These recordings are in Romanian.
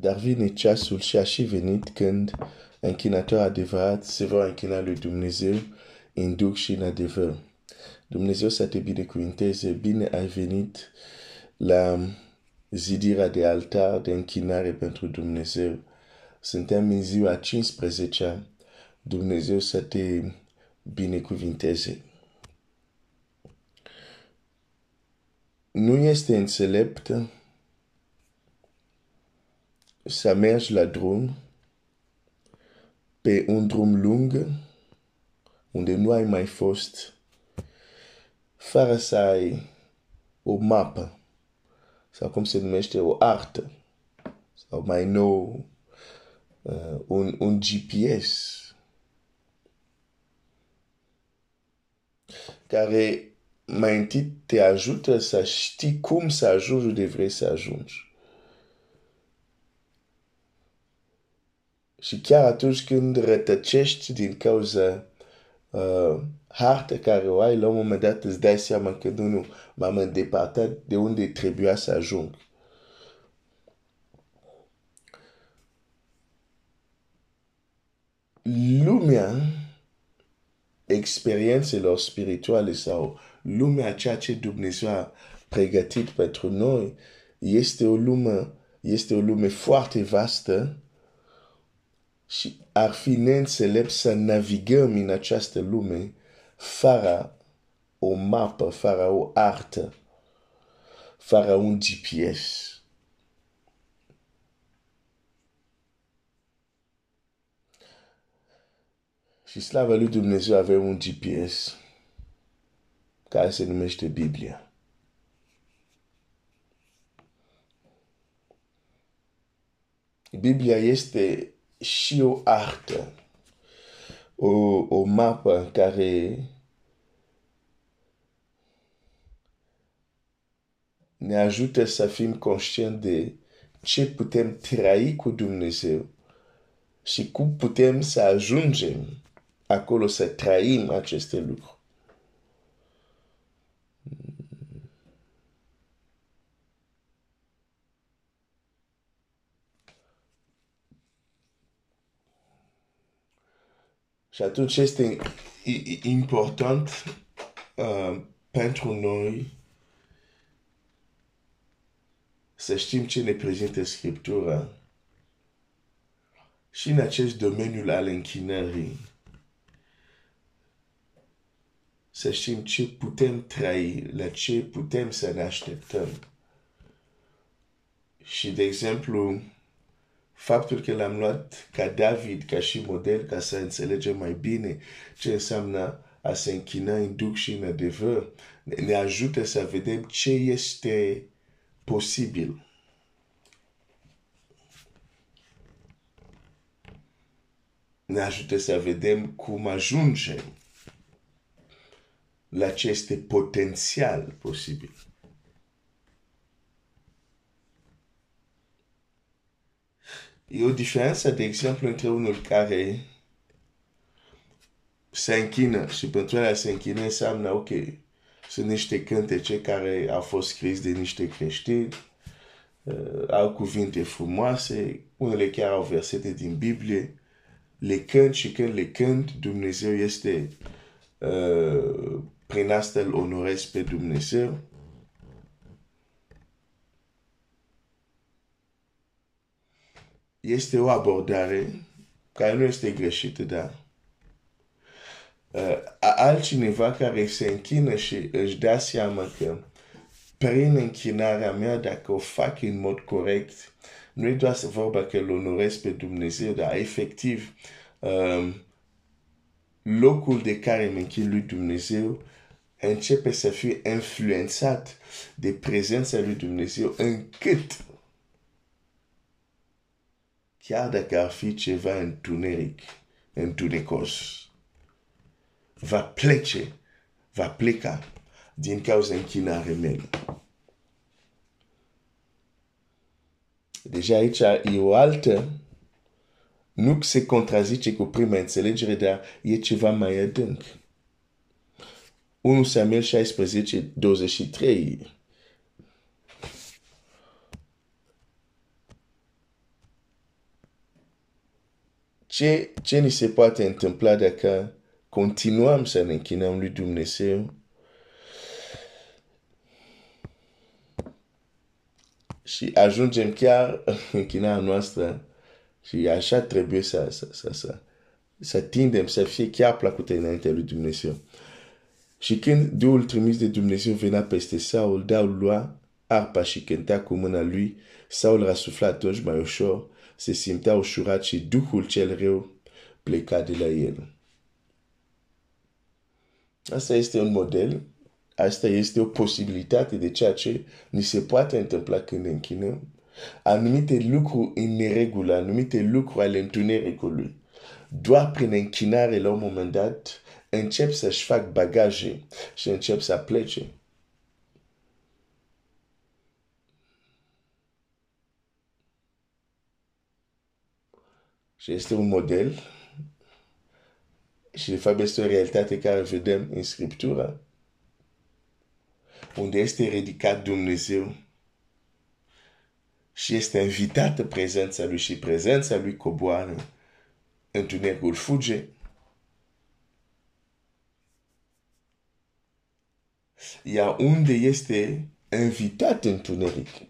dar vine ceasul și a și venit când închinator adevărat se va închina lui Dumnezeu în duc și în adevăr. Dumnezeu să te binecuvinteze, bine ai venit la zidirea de altar de închinare pentru Dumnezeu. Suntem în ziua 15 Dumnezeu să te binecuvinteze. Nu este înțelept să mergi la drum pe un drum lung unde nu ai mai fost fără să ai o mapă sau cum se numește o artă sau mai nou uh, un, un GPS care mai întâi te ajută să știi cum să ajungi unde vrei să ajungi. Și chiar atunci când rătăcești din cauza uh, hartă care o ai, la un moment dat îți dai seama că nu, nu, m-am îndepărtat de unde trebuia să ajung. Lumea experiențelor spirituale sau lumea ceea ce Dumnezeu a pregătit pentru noi este o lume, este o lume foarte vastă și ar fi neînțelept să navigăm în această lume fără o mapă, fără o artă, fără un GPS. Și slavă lui Dumnezeu avem un GPS care se numește Biblia. Biblia este și o artă, o, o mapă care ne ajută să fim conștienți de ce putem trăi cu Dumnezeu și cum putem să ajungem acolo să trăim aceste lucruri. Și atunci este important uh, pentru noi să știm ce ne prezintă Scriptura și în acest domeniu al închinării. Să știm ce putem trăi, la ce putem să ne așteptăm. Și, de exemplu, faptul că l-am luat ca David, ca și model, ca să înțelegem mai bine ce înseamnă a se închina în duc și în adevăr, ne ajută să vedem ce este posibil. Ne ajută să vedem cum ajungem la ce este potențial posibil. E o diferență, de exemplu, între unul care se închină și pentru el se închină înseamnă, ok, sunt niște cântece care au fost scris de niște creștini, uh, au cuvinte frumoase, unele chiar au versete din Biblie, le cânt și când le cânt, Dumnezeu este, uh, prin asta îl onorez pe Dumnezeu. Este o abordare care nu este greșită, dar uh, altcineva care se închină și își dă seama că prin închinarea mea, dacă o fac în mod corect, nu e doar vorba că îl onorez pe Dumnezeu, dar efectiv um, locul de care mă închin lui Dumnezeu începe să fie influențat de prezența lui Dumnezeu încât chiar dacă ar fi ceva întuneric, întunecos, va plece, va pleca din cauza închinare mele. Deja aici e o altă, nu se contrazice cu prima înțelegere, dar e ceva mai adânc. 1 Samuel 16, 23 ce, ce ni se poate întâmpla dacă continuăm să ne închinăm lui Dumnezeu și ajungem chiar în închinarea noastră și așa trebuie să, să, să, să, să tindem să fie chiar plăcută înaintea lui Dumnezeu. Și când Duhul trimis de Dumnezeu venea peste Saul, Daul lua arpa și cânta cu mâna lui, Saul răsufla atunci mai ușor, se simțea ușurat și Duhul cel rău pleca de la el. Asta este un model, asta este o posibilitate de ceea ce ni se poate întâmpla când ne închinăm. Anumite lucruri în neregulă, anumite lucruri ale întunericului. Doar prin închinare la un moment dat încep să-și fac bagaje și încep să plece. Și este un model și de fapt este o realitate care vedem în Scriptură, unde este ridicat Dumnezeu și este invitată prezența lui și prezența lui coboară, întunericul fuge. Iar unde este invitat întuneric,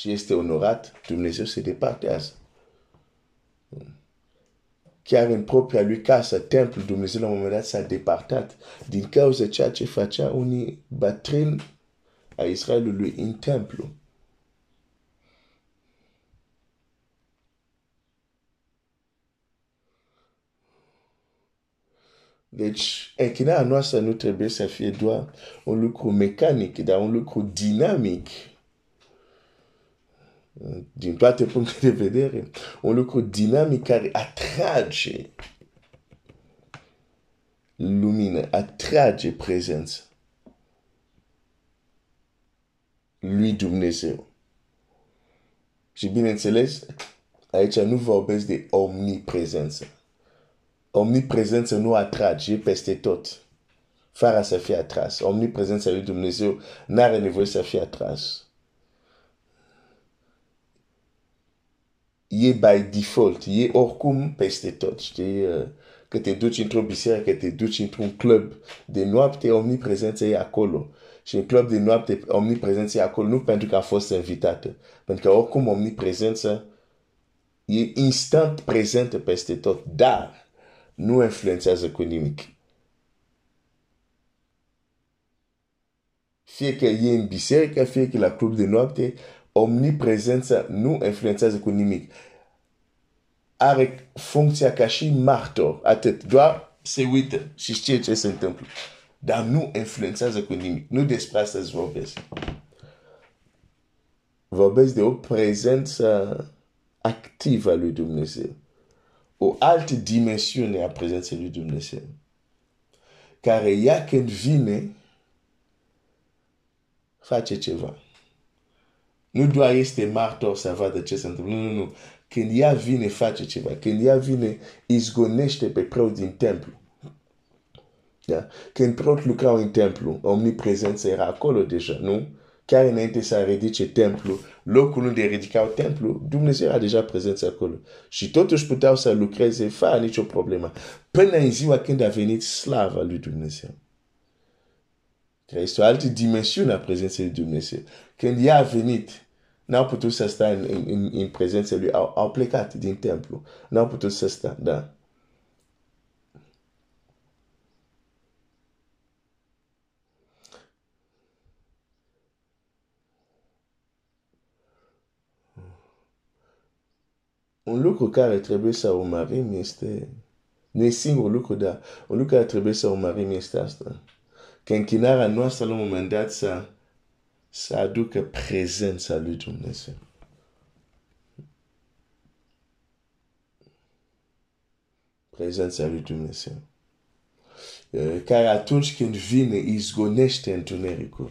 și este onorat, Dumnezeu se departează. Chiar în propria lui casă, templul Dumnezeu la un moment dat s-a departat din cauza ceea ce facea unii bătrâni a Israelului în templu. Deci, închinarea noastră nu trebuie să fie doar un lucru mecanic, un lucru dinamic din toate punctele de vedere, un lucru dinamic care atrage lumină, atrage prezență lui Dumnezeu. Și bineînțeles, aici nu vorbesc de omniprezență. Omniprezență nu atrage peste tot, fără să fie atras. Omniprezența lui Dumnezeu nu are nevoie să fie atras. E by default, e oricum peste tot, știi? Că te duci într-o biserică, că te duci într-un club de noapte, omniprezența e acolo. Și în club de noapte, omniprezența e acolo, nu pentru că a fost invitată, pentru că oricum omniprezența e instant prezentă peste tot, dar nu influențează cu nimic. Fie că e în biserică, fie că la club de noapte, omniprezența nu influențează cu nimic. Are funcția ca și martor, atât. Doar se uită și știe ce se întâmplă. Dar nu influențează cu nimic. Nu despre asta îți vorbesc. Vorbesc de o prezență activă a lui Dumnezeu. O altă dimensiune a prezenței lui Dumnezeu. Care ea când vine, face ceva. Nu doar este martor să vadă ce se întâmplă. Nu, nu, nu. Când ea vine, face ceva. Când ea vine, izgonește pe preot din templu. Da? Când preot lucrau în templu, omniprezența era acolo deja, nu? Chiar înainte să ridice templu, locul unde ridicau templu, Dumnezeu era deja prezent acolo. Și totuși puteau să lucreze fără nicio problemă. Până în ziua când a venit slava lui Dumnezeu. Care este o altă dimensiune a prezenței lui Dumnezeu. Când ea a venit, n-au putut să stea în, în, în prezența lui, au, au plecat din templu. N-au putut să stea, da. Un lucru care trebuie să urmărim este, nu e singur lucru, dar un lucru care trebuie să urmărim este asta. Că închinarea noastră la un moment dat să să aducă prezența lui Dumnezeu. Prezența lui Dumnezeu. Care atunci când vine, izgonește întunericul.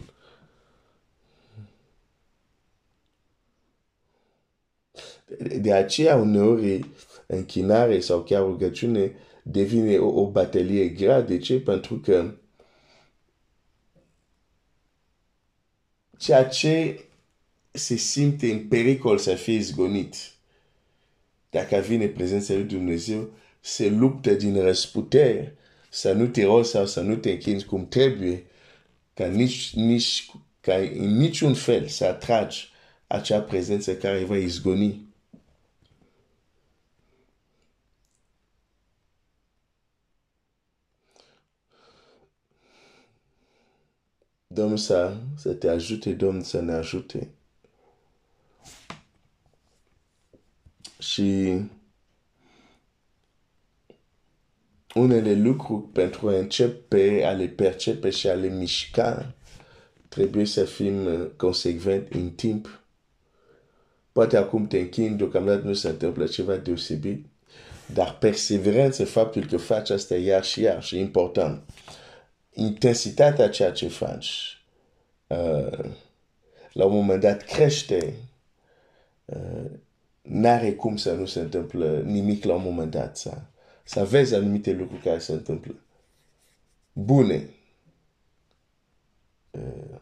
De aceea uneori închinare sau chiar rugăciune devine o, o bătălie grea. De ce? Pentru că ceea ce se simte în pericol să fie izgonit. Dacă vine prezența lui Dumnezeu, se luptă din răsputere să nu te rogi sau să nu te închinzi cum trebuie, ca, nici, nici, ca în niciun fel să atragi acea prezență care va izgoni. Domnul să, să te ajute, Domnul să ne ajute. Și unele lucruri pentru a începe a le percepe și a le mișca, trebuie să fim uh, consecvent în timp. Poate acum te închini, deocamdată nu se întâmplă ceva deosebit, dar perseverență, faptul că faci asta iar și iar și important. Intensitatea ceea ce faci, uh, la un moment dat crește, uh, n-are cum să nu se întâmplă nimic la un moment dat. Să, să vezi anumite lucruri care se întâmplă. Bune. Uh,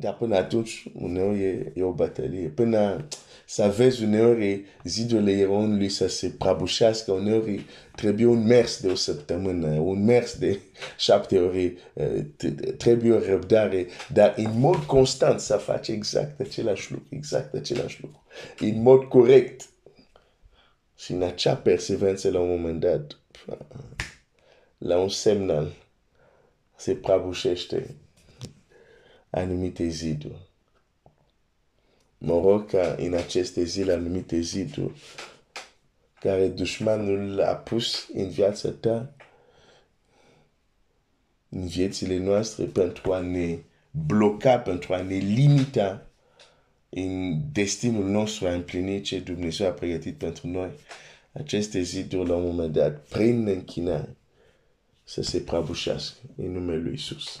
dar până atunci, uneori e, e o bătălie. Până să vezi uneori zidurile eronului să se prăbușească, uneori trebuie un mers de o săptămână, un mers de șapte ore, trebuie o răbdare, dar în mod constant să faci exact același lucru, exact același lucru, în mod corect. Și în acea perseverență, la un moment dat, la un semnal, se prăbușește anumite ziduri. Mă rog ca în aceste zile anumite ziduri care dușmanul a pus în viața ta, în viețile noastre, pentru a ne bloca, pentru a ne limita în destinul nostru a împlini ce Dumnezeu a pregătit pentru noi. Aceste ziduri, la un moment dat, prin închinare, să se prăbușească în numele Lui Iisus.